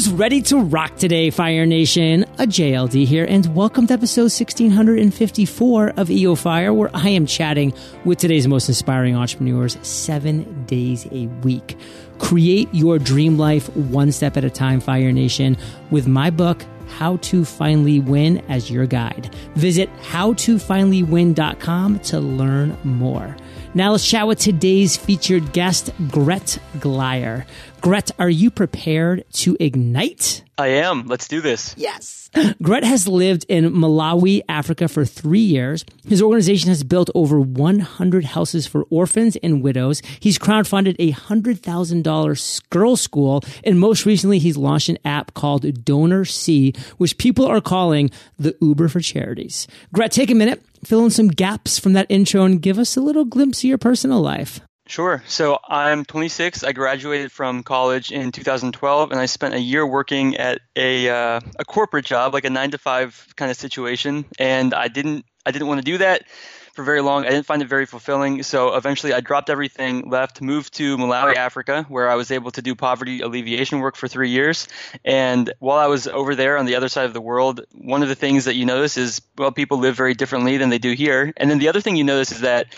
Who's ready to rock today, Fire Nation? A JLD here, and welcome to episode 1654 of EO Fire, where I am chatting with today's most inspiring entrepreneurs seven days a week. Create your dream life one step at a time, Fire Nation, with my book, How to Finally Win, as your guide. Visit howtofinallywin.com to learn more. Now let's chat with today's featured guest, Gret Glyer. Gret, are you prepared to ignite? I am. Let's do this. Yes. Gret has lived in Malawi, Africa for three years. His organization has built over 100 houses for orphans and widows. He's crowdfunded a $100,000 girl school. And most recently, he's launched an app called DonorSee, which people are calling the Uber for charities. Gret, take a minute, fill in some gaps from that intro and give us a little glimpse of your personal life. Sure. So I'm 26. I graduated from college in 2012, and I spent a year working at a uh, a corporate job, like a nine to five kind of situation. And I didn't I didn't want to do that for very long. I didn't find it very fulfilling. So eventually, I dropped everything, left, moved to Malawi, Africa, where I was able to do poverty alleviation work for three years. And while I was over there on the other side of the world, one of the things that you notice is well, people live very differently than they do here. And then the other thing you notice is that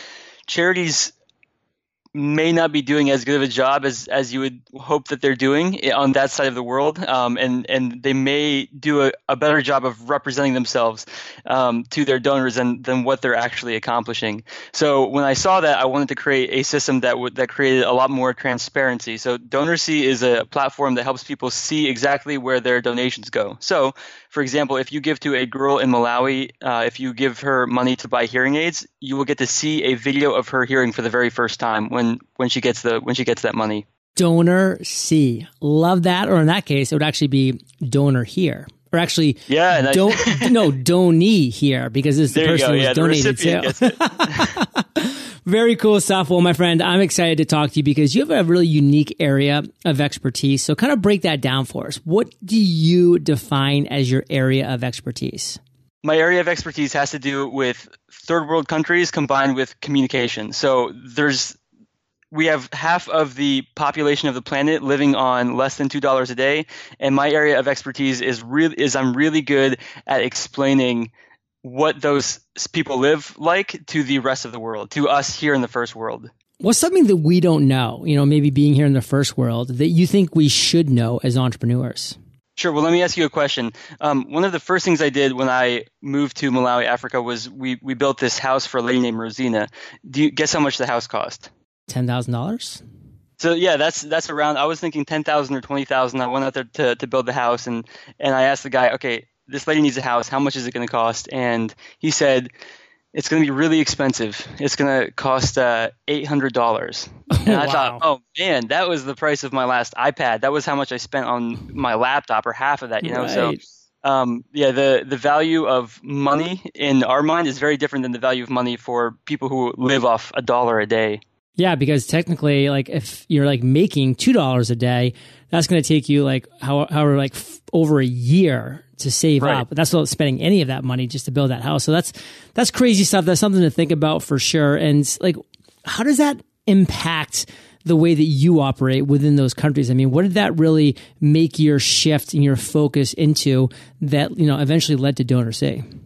charities may not be doing as good of a job as, as you would hope that they're doing on that side of the world, um, and and they may do a, a better job of representing themselves um, to their donors than, than what they're actually accomplishing. So when I saw that, I wanted to create a system that would that created a lot more transparency. So DonorSee is a platform that helps people see exactly where their donations go. So for example, if you give to a girl in Malawi, uh, if you give her money to buy hearing aids, you will get to see a video of her hearing for the very first time when when when she gets the when she gets that money. DonorSee, love that. Or in that case, it would actually be donor here. Or actually, yeah, don't no donee here because this is the person who's yeah, donated to. Very cool stuff. Well, my friend, I'm excited to talk to you because you have a really unique area of expertise. So, kind of break that down for us. What do you define as your area of expertise? My area of expertise has to do with third world countries combined with communication. So, there's we have half of the population of the planet living on less than two dollars a day, and my area of expertise is really is I'm really good at explaining what those people live like to the rest of the world, to us here in the first world. What's something that we don't know, you know, maybe being here in the first world, that you think we should know as entrepreneurs? Sure. Well, let me ask you a question. Um, one of the first things I did when I moved to Malawi, Africa, was we, we built this house for a lady named Rosina. Do you guess how much the house cost? Ten thousand dollars. So yeah, that's that's around. I was thinking ten thousand or twenty thousand. I went out there to to build the house, and and I asked the guy, okay, this lady needs a house. How much is it going to cost? And he said, it's going to be really expensive. It's going to cost uh, eight hundred dollars. And I wow. thought, oh man, that was the price of my last iPad. That was how much I spent on my laptop, or half of that. You know, right. so. Um, yeah, the, the value of money in our mind is very different than the value of money for people who live off a dollar a day. Yeah, because technically, like if you're like making two dollars a day, that's going to take you like how, however like f- over a year to save right. up. That's not spending any of that money just to build that house. So that's that's crazy stuff. That's something to think about for sure. And like, how does that impact the way that you operate within those countries? I mean, what did that really make your shift and your focus into that you know eventually led to Donor DonorSee?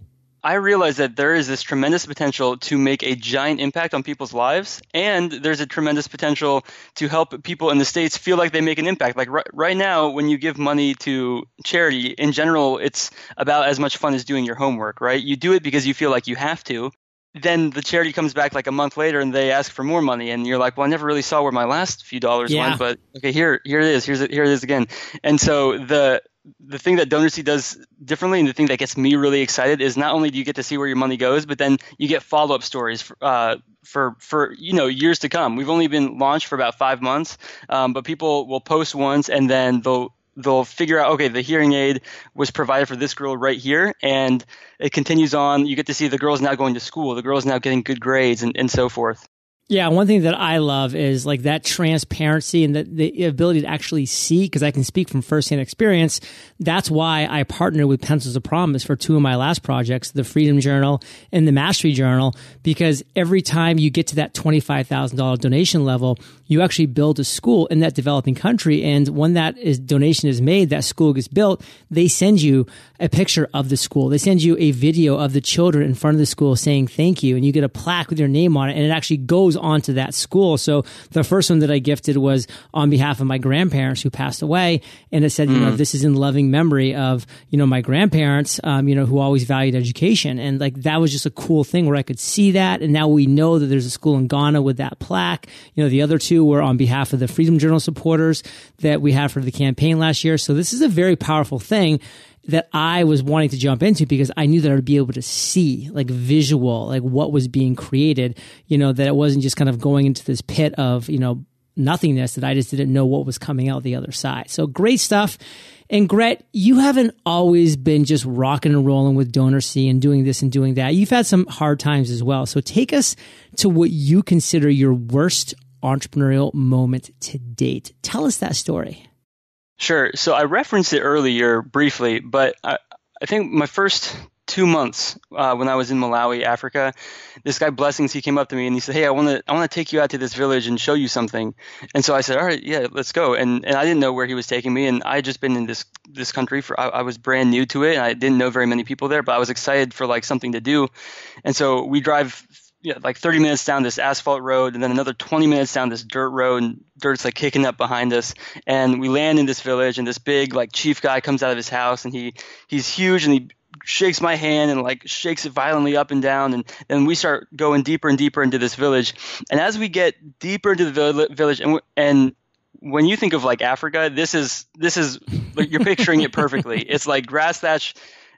I realize that there is this tremendous potential to make a giant impact on people's lives, and there's a tremendous potential to help people in the states feel like they make an impact. Like right, right now, when you give money to charity, in general, it's about as much fun as doing your homework, right? You do it because you feel like you have to. Then the charity comes back like a month later and they ask for more money, and you're like, "Well, I never really saw where my last few dollars yeah. went, but okay, here, here it is. Here's it, here it is again." And so the the thing that DonorSee does differently and the thing that gets me really excited is not only do you get to see where your money goes, but then you get follow up stories for, uh, for, for you know years to come. We've only been launched for about five months, um, but people will post once and then they'll they'll figure out okay the hearing aid was provided for this girl right here and it continues on. You get to see the girl's now going to school. The girl's now getting good grades and, and so forth Yeah, one thing that I love is like that transparency and the, the ability to actually see, because I can speak from firsthand experience. That's why I partnered with Pencils of Promise for two of my last projects, the Freedom Journal and the Mastery Journal, because every time you get to that $25,000 donation level, you actually build a school in that developing country. And when that is donation is made, that school gets built, they send you a picture of the school. They send you a video of the children in front of the school saying thank you. And you get a plaque with your name on it. And it actually goes onto that school. So the first one that I gifted was on behalf of my grandparents who passed away. And it said, mm. you know, mm. this is in loving memory of, you know, my grandparents, um, you know, who always valued education. And like that was just a cool thing where I could see that. And now we know that there's a school in Ghana with that plaque. You know, the other two were on behalf of the Freedom Journal supporters that we had for the campaign last year. So this is a very powerful thing that I was wanting to jump into because I knew that I would be able to see like visual, like what was being created, you know, that it wasn't just kind of going into this pit of, you know, nothingness that I just didn't know what was coming out the other side. So great stuff. And Gret, you haven't always been just rocking and rolling with DonorSee and doing this and doing that. You've had some hard times as well. So take us to what you consider your worst entrepreneurial moment to date. Tell us that story. Sure. So I referenced it earlier briefly, but I, I think my first two months uh, when I was in Malawi, Africa, this guy Blessings he came up to me and he said, "Hey, I want to I want to take you out to this village and show you something." And so I said, "All right, yeah, let's go." And and I didn't know where he was taking me, and I had just been in this this country for I, I was brand new to it, and I didn't know very many people there, but I was excited for like something to do. And so we drive yeah, like 30 minutes down this asphalt road and then another 20 minutes down this dirt road and dirt's like kicking up behind us. And we land in this village and this big like chief guy comes out of his house and he he's huge and he shakes my hand and like shakes it violently up and down. And then we start going deeper and deeper into this village. And as we get deeper into the village and and when you think of like Africa, this is this is like you're picturing it perfectly. It's like grass thatch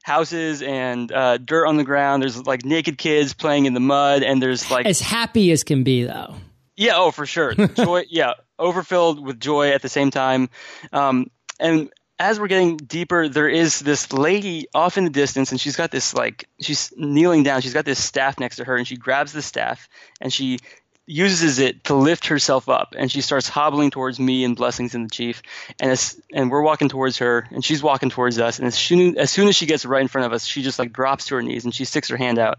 houses and uh, dirt on the ground. There's like naked kids playing in the mud, and there's like as happy as can be though. Yeah, oh for sure, joy. yeah, overfilled with joy at the same time. Um, and as we're getting deeper, there is this lady off in the distance, and she's got this like she's kneeling down. She's got this staff next to her, and she grabs the staff and she uses it to lift herself up and she starts hobbling towards me and blessings and the chief and as and we're walking towards her and she's walking towards us and as soon as soon as she gets right in front of us she just like drops to her knees and she sticks her hand out.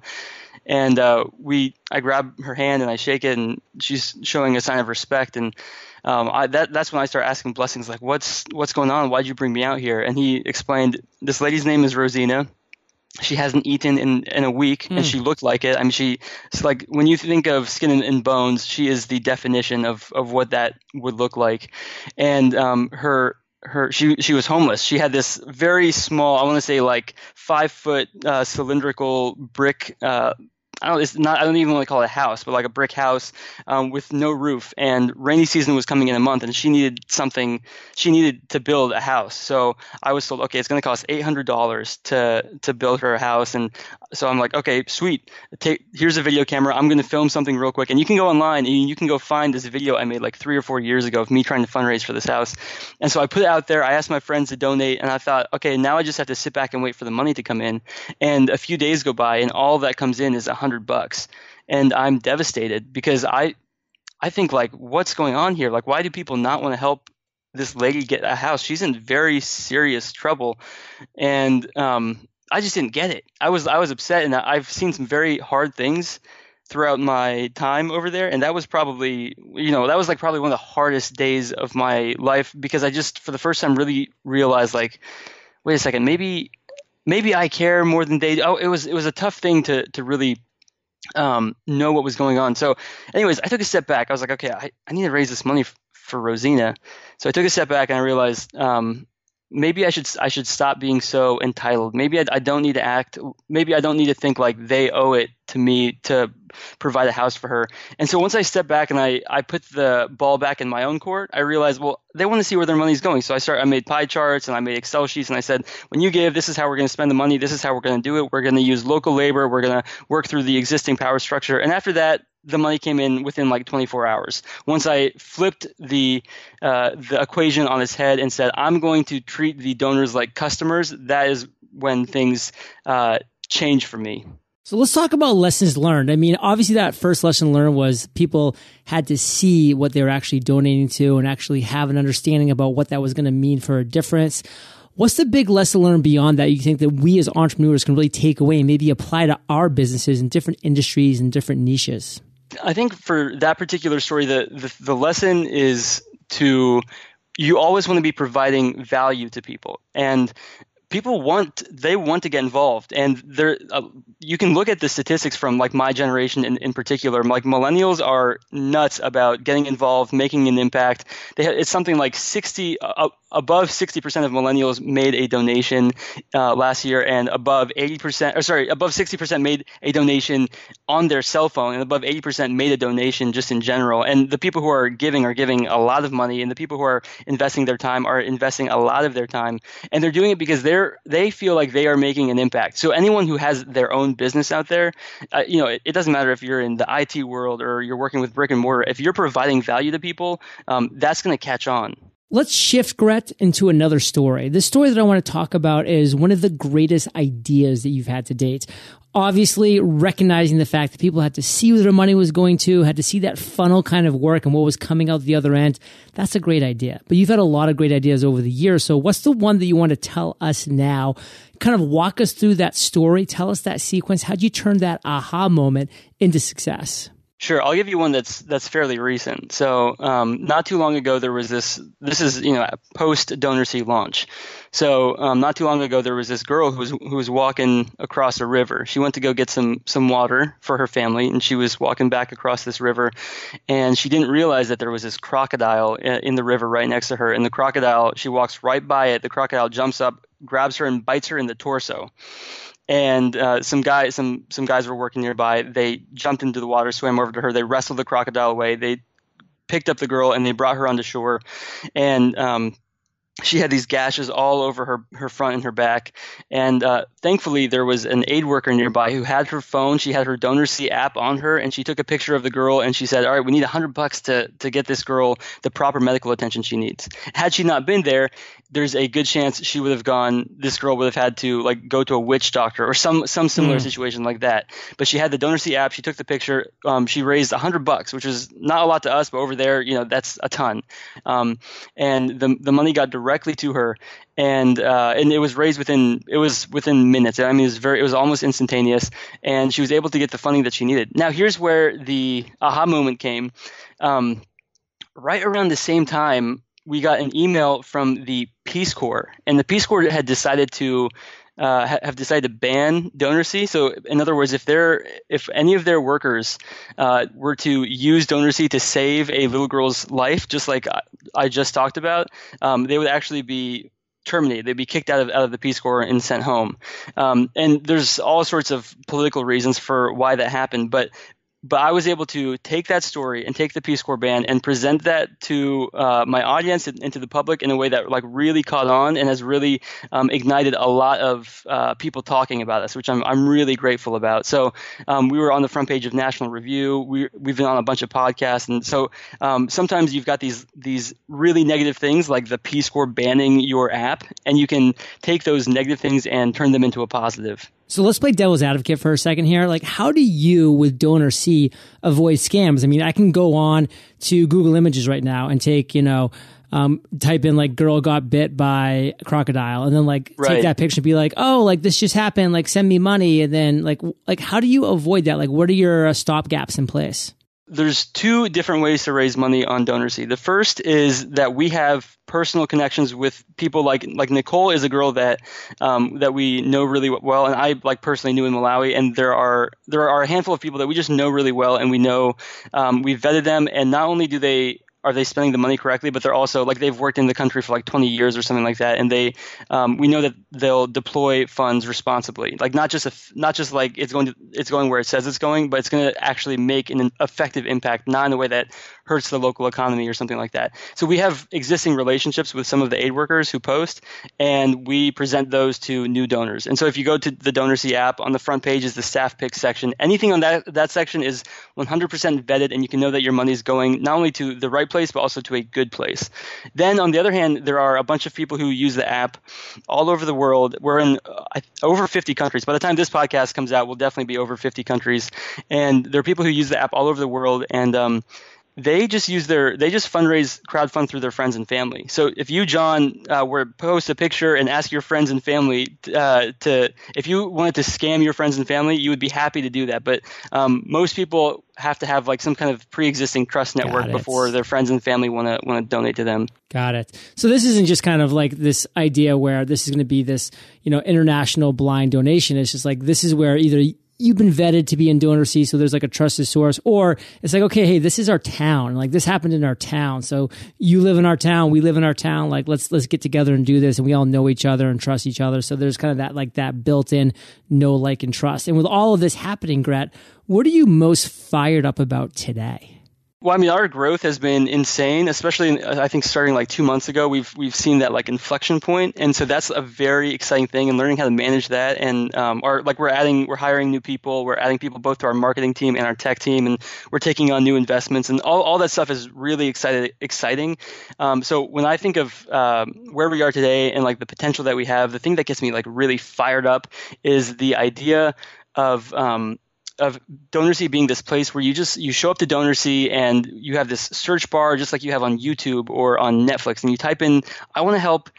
And uh, we I grab her hand and I shake it and she's showing a sign of respect and um, I, that that's when I start asking blessings like what's what's going on? Why'd you bring me out here? And he explained this lady's name is Rosina she hasn't eaten in, in a week mm. and she hmm. looked like it. I mean, she, it's like when you think of skin and, and, bones, she is the definition of, of what that would look like. And um, her, her, she, she was homeless. She had this very small, I want to say like five foot uh, cylindrical brick uh, I don't. It's not. I don't even want to call it a house, but like a brick house um, with no roof. And rainy season was coming in a month, and she needed something. She needed to build a house. So I was told, okay, it's going to cost eight hundred dollars to to build her a house. And so I'm like, okay, sweet. Take here's a video camera. I'm going to film something real quick, and you can go online and you can go find this video I made like three or four years ago of me trying to fundraise for this house. And so I put it out there. I asked my friends to donate, and I thought, okay, now I just have to sit back and wait for the money to come in. And a few days go by, and all that comes in is a hundred bucks, and I'm devastated because I, I think like, what's going on here? Like, why do people not want to help this lady get a house? She's in very serious trouble, and um, I just didn't get it. I was I was upset, and I've seen some very hard things throughout my time over there and that was probably you know that was like probably one of the hardest days of my life because i just for the first time really realized like wait a second maybe maybe i care more than they oh it was it was a tough thing to to really um, know what was going on. So, anyways, I took a step back. I was like, okay, I, I need to raise this money f- for Rosina. So I took a step back and I realized um, maybe I should I should stop being so entitled. Maybe I, I, don't need to act. Maybe I don't need to think like they owe it to me to provide a house for her. And so once I step back and I I put the ball back in my own court, I realized well they want to see where their money's going. So I start I made pie charts and I made Excel sheets and I said when you give this is how we're going to spend the money. This is how we're going to do it. We're going to use local labor. We're going to work through the existing power structure. And after that the money came in within like 24 hours. Once I flipped the uh, the equation on its head and said, "I'm going to treat the donors like customers," that is when things uh, change for me. So let's talk about lessons learned. I mean, obviously that first lesson learned was people had to see what they were actually donating to and actually have an understanding about what that was going to mean for a difference. What's the big lesson learned beyond that you think that we as entrepreneurs can really take away and maybe apply to our businesses in different industries and different niches? I think for that particular story, the, the, the lesson is to you always want to be providing value to people. And people want they want to get involved. And there uh, you can look at the statistics from like my generation in, in particular. Like millennials are nuts about getting involved making an impact. They have, it's something like 60 uh, above 60% of millennials made a donation uh, last year and above 80% or sorry above 60% made a donation on their cell phone and above 80% made a donation just in general. And the people who are giving are giving a lot of money and the people who are investing their time are investing a lot of their time. And they're doing it because they're they feel like they are making an impact. So anyone who has their own business out there uh, you know it, it, doesn't matter if you're in the IT world or you're working with brick and mortar if you're providing value to people um, that's going to catch on Let's shift, Gret, into another story. The story that I want to talk about is one of the greatest ideas that you've had to date. Obviously, recognizing the fact that people had to see where their money was going to, had to see that funnel kind of work and what was coming out the other end. That's a great idea. But you've had a lot of great ideas over the years. So what's the one that you want to tell us now? Kind of walk us through that story. Tell us that sequence. How'd you turn that aha moment into success? Sure, I'll give you one that's that's fairly recent. So, um, not too long ago, there was this. This is you know post DonorSee launch. So, um, not too long ago, there was this girl who was who was walking across a river. She went to go get some some water for her family, and she was walking back across this river, and she didn't realize that there was this crocodile in the river right next to her. And the crocodile, she walks right by it. The crocodile jumps up, grabs her, and bites her in the torso and uh, some guys some some guys were working nearby. They jumped into the water, swam over to her. They wrestled the crocodile away. They picked up the girl and they brought her onto shore. And um, she had these gashes all over her, her front and her back. And uh, thankfully, there was an aid worker nearby who had her phone. She had her DonorSee app on her, and she took a picture of the girl and she said, "All right, we need hundred bucks to to get this girl the proper medical attention she needs." Had she not been there, there's a good chance she would have gone. This girl would have had to like go to a witch doctor or some some similar mm. situation like that. But she had the DonorSee app. She took the picture. Um, she raised hundred bucks, which is not a lot to us, but over there, you know, that's a ton. Um, and the the money got directly to her, and uh, and it was raised within it was within minutes. I mean, it was very it was almost instantaneous, and she was able to get the funding that she needed. Now, here's where the aha moment came. Um, right around the same time, we got an email from the Peace Corps, and the Peace Corps had decided to uh, have decided to ban DonorSee. So, in other words, if they're if any of their workers uh, were to use DonorSee to save a little girl's life, just like I just talked about, um, they would actually be terminated. They'd be kicked out of out of the Peace Corps and sent home. Um, and there's all sorts of political reasons for why that happened, but but I was able to take that story and take the Peace Corps band and present that to uh, my audience and, to the public in a way that like really caught on and has really um, ignited a lot of uh, people talking about us, which I'm I'm really grateful about. So um, we were on the front page of National Review. We we've been on a bunch of podcasts, and so um, sometimes you've got these these really negative things like the Peace Corps banning your app, and you can take those negative things and turn them into a positive. So let's play devil's advocate for a second here. Like, how do you with DonorSee, avoid scams? I mean, I can go on to Google Images right now and take, you know, um, type in like girl got bit by crocodile and then like right. take that picture and be like, oh, like this just happened. Like send me money. And then like, like how do you avoid that? Like, what are your uh, stop gaps in place? There's two different ways to raise money on DonorSee. The first is that we have personal connections with people like like Nicole is a girl that um, that we know really well, and I like personally knew in Malawi. And there are there are a handful of people that we just know really well, and we know um, we've vetted them, and not only do they are they spending the money correctly? But they're also like they've worked in the country for like 20 years or something like that and they um, we know that they'll deploy funds responsibly. Like not just a, not just like it's going to it's going where it says it's going but it's going to actually make an effective impact not in a way that hurts the local economy or something like that. So we have existing relationships with some of the aid workers who post and we present those to new donors. And so if you go to the DonorSee app on the front page is the staff picks section. Anything on that that section is 100% vetted and you can know that your money is going not only to the right place, but also to a good place. Then, on the other hand, there are a bunch of people who use the app all over the world. We're in uh, over 50 countries. By the time this podcast comes out, we'll definitely be over 50 countries. And there are people who use the app all over the world. And um, they just use their they just fundraise crowdfund through their friends and family. So if you john uh, were post a picture and ask your friends and family uh, to if you wanted to scam your friends and family you would be happy to do that. But um, most people have to have like some kind of pre-existing trust network before their friends and family want to want to donate to them. Got it. So this isn't just kind of like this idea where this is going to be this you know international blind donation. It's just like this is where either you've been vetted to be in DonorSee, so there's like a trusted source, or it's like, okay, hey, this is our town. Like this happened in our town. So you live in our town, we live in our town. Like let's let's get together and do this, and we all know each other and trust each other. So there's kind of that like that built-in know, like, and trust. And with all of this happening, Gret, what are you most fired up about today? Well, I mean, our growth has been insane, especially I think starting like two months ago, we've we've seen that like inflection point, and so that's a very exciting thing. And learning how to manage that, and um, our like we're adding, we're hiring new people, we're adding people both to our marketing team and our tech team, and we're taking on new investments, and all, all that stuff is really excited, exciting. Um, so when I think of um, where we are today and like the potential that we have, the thing that gets me like really fired up is the idea of um, of DonorSee being this place where you just you show up to DonorSee and you have this search bar just like you have on YouTube or on Netflix, and you type in "I want to help."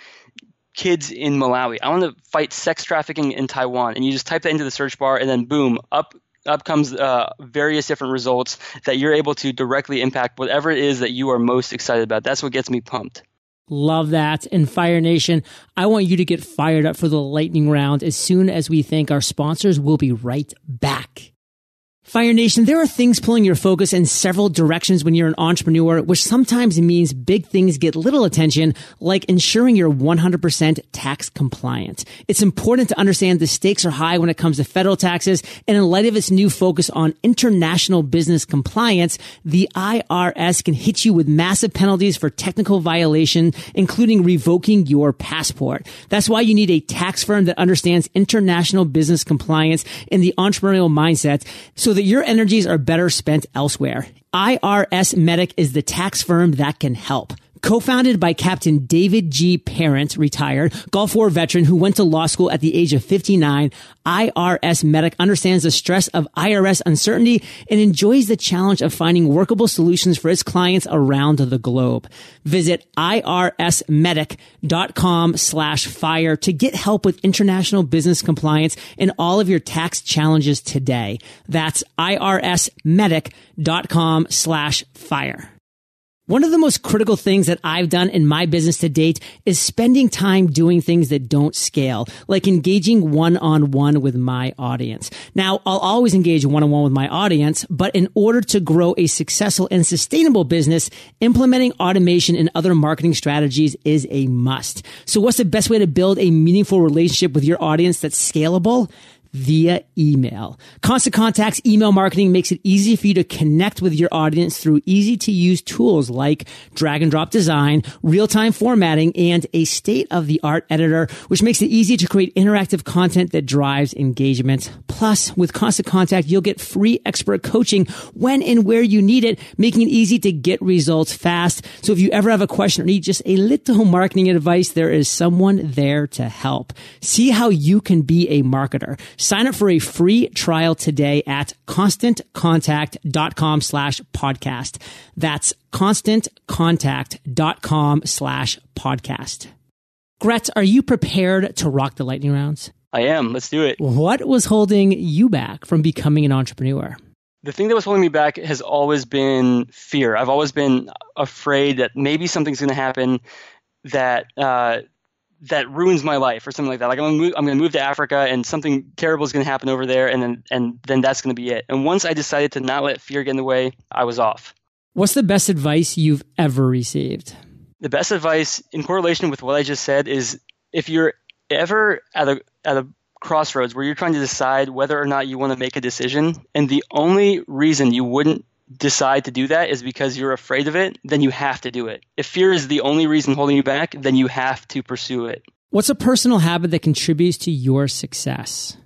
kids in Malawi. I want to fight sex trafficking in Taiwan. And you just type that into the search bar, and then boom, up up comes uh, various different results that you're able to directly impact whatever it is that you are most excited about. That's what gets me pumped. Love that. And Fire Nation, I want you to get fired up for the lightning round as soon as we thank our sponsors. We'll be right back. Fire Nation, there are things pulling your focus in several directions when you're an entrepreneur, which sometimes means big things get little attention, like ensuring you're 100% tax compliant. It's important to understand the stakes are high when it comes to federal taxes, and in light of its new focus on international business compliance, the IRS can hit you with massive penalties for technical violation, including revoking your passport. That's why you need a tax firm that understands international business compliance and the entrepreneurial mindset so that that your energies are better spent elsewhere. IRS Medic is the tax firm that can help. Co-founded by Captain David G. Parent, retired Gulf War veteran who went to law school at the age of 59, IRS Medic understands the stress of IRS uncertainty and enjoys the challenge of finding workable solutions for its clients around the globe. Visit irsmedic.com slash fire to get help with international business compliance and all of your tax challenges today. That's irsmedic.com slash fire. One of the most critical things that I've done in my business to date is spending time doing things that don't scale, like engaging one on one with my audience. Now, I'll always engage one on one with my audience, but in order to grow a successful and sustainable business, implementing automation and other marketing strategies is a must. So what's the best way to build a meaningful relationship with your audience that's scalable? Via email. Constant Contact's email marketing makes it easy for you to connect with your audience through easy to use tools like drag and drop design, real time formatting, and a state of the art editor, which makes it easy to create interactive content that drives engagement. Plus, with Constant Contact, you'll get free expert coaching when and where you need it, making it easy to get results fast. So if you ever have a question or need just a little marketing advice, there is someone there to help. See how you can be a marketer. Sign up for a free trial today at constantcontact.com slash podcast. That's constantcontact.com slash podcast. Gretz, are you prepared to rock the lightning rounds? I am. Let's do it. What was holding you back from becoming an entrepreneur? The thing that was holding me back has always been fear. I've always been afraid that maybe something's going to happen that uh, that ruins my life or something like that. Like I'm gonna move, I'm gonna move to Africa and something terrible is gonna happen over there, and then and then that's gonna be it. And once I decided to not let fear get in the way, I was off. What's the best advice you've ever received? The best advice, in correlation with what I just said, is if you're ever at a at a crossroads where you're trying to decide whether or not you want to make a decision, and the only reason you wouldn't decide to do that is because you're afraid of it, then you have to do it. If fear is the only reason holding you back, then you have to pursue it. What's a personal habit that contributes to your success?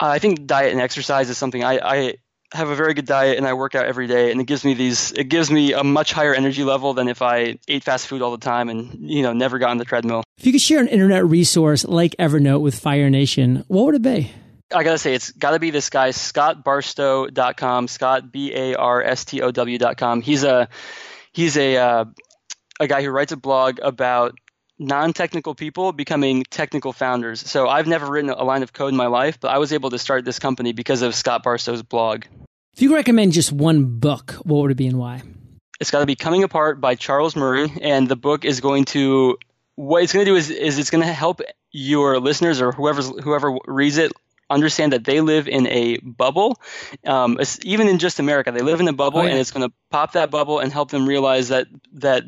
Uh, I think diet and exercise is something I, I have a very good diet and I work out every day, and it gives me these. It gives me a much higher energy level than if I ate fast food all the time and you know never got on the treadmill. If you could share an internet resource like Evernote with Fire Nation, what would it be? I gotta say, it's gotta be this guy, ScottBarstow.com, Scott B A R S T O W.com. He's a he's a uh, a guy who writes a blog about non-technical people becoming technical founders. So I've never written a line of code in my life, but I was able to start this company because of Scott Barstow's blog. If you could recommend just one book, what would it be and why? It's got to be Coming Apart by Charles Murray, and the book is going to what it's going to do is, is it's going to help your listeners or whoever whoever reads it understand that they live in a bubble. Um, even in just America, they live in a bubble, oh, yeah. and it's going to pop that bubble and help them realize that that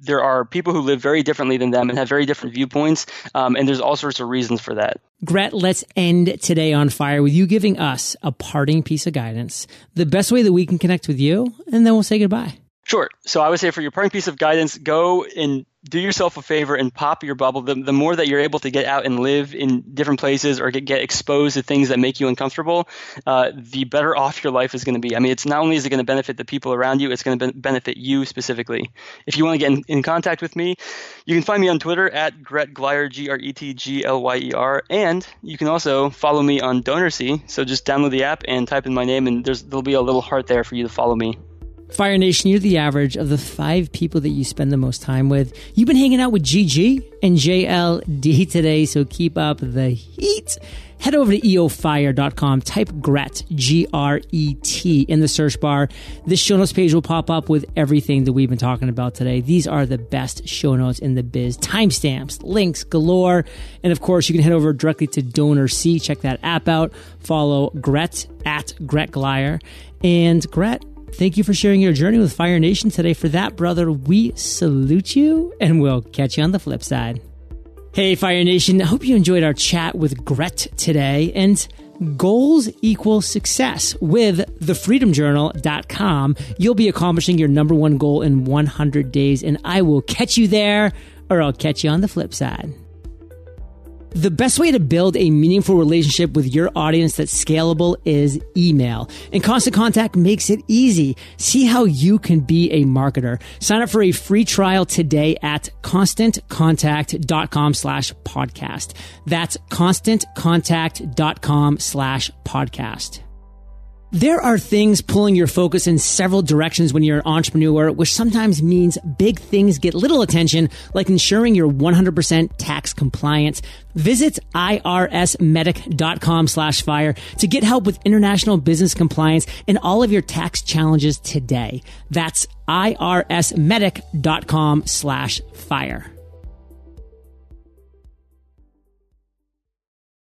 there are people who live very differently than them and have very different viewpoints, um, and there's all sorts of reasons for that. Gret, let's end today on fire with you giving us a parting piece of guidance, the best way that we can connect with you, and then we'll say goodbye. Sure. So I would say for your parting piece of guidance, go and do yourself a favor and pop your bubble. The, the more that you're able to get out and live in different places or get, get exposed to things that make you uncomfortable, uh, the better off your life is going to be. I mean, it's not only is it going to benefit the people around you, it's going to be- benefit you specifically. If you want to get in, in, contact with me, you can find me on Twitter at Gret Glyer, G R E T G L Y E R, and you can also follow me on DonorSee. So just download the app and type in my name, and there's there'll be a little heart there for you to follow me. Fire Nation, you're the average of the five people that you spend the most time with. You've been hanging out with GG and JLD today, so keep up the heat. Head over to eofire.com, type GRET, G R E T, in the search bar. This show notes page will pop up with everything that we've been talking about today. These are the best show notes in the biz. Timestamps, links galore. And of course, you can head over directly to DonorSee, Check that app out. Follow Gret at Gret. And Gret, Thank you for sharing your journey with Fire Nation today. For that, brother, we salute you and we'll catch you on the flip side. Hey, Fire Nation. I hope you enjoyed our chat with Gret today. And goals equal success with thefreedomjournal.com. You'll be accomplishing your number one goal in 100 days, and I will catch you there or I'll catch you on the flip side. The best way to build a meaningful relationship with your audience that's scalable is email. And Constant Contact makes it easy. See how you can be a marketer. Sign up for a free trial today at constantcontact.com slash podcast. That's constantcontact.com slash podcast. There are things pulling your focus in several directions when you're an entrepreneur, which sometimes means big things get little attention, like ensuring you're 100% tax compliant. Visit irsmedic.com slash fire to get help with international business compliance and all of your tax challenges today. That's irsmedic.com slash fire.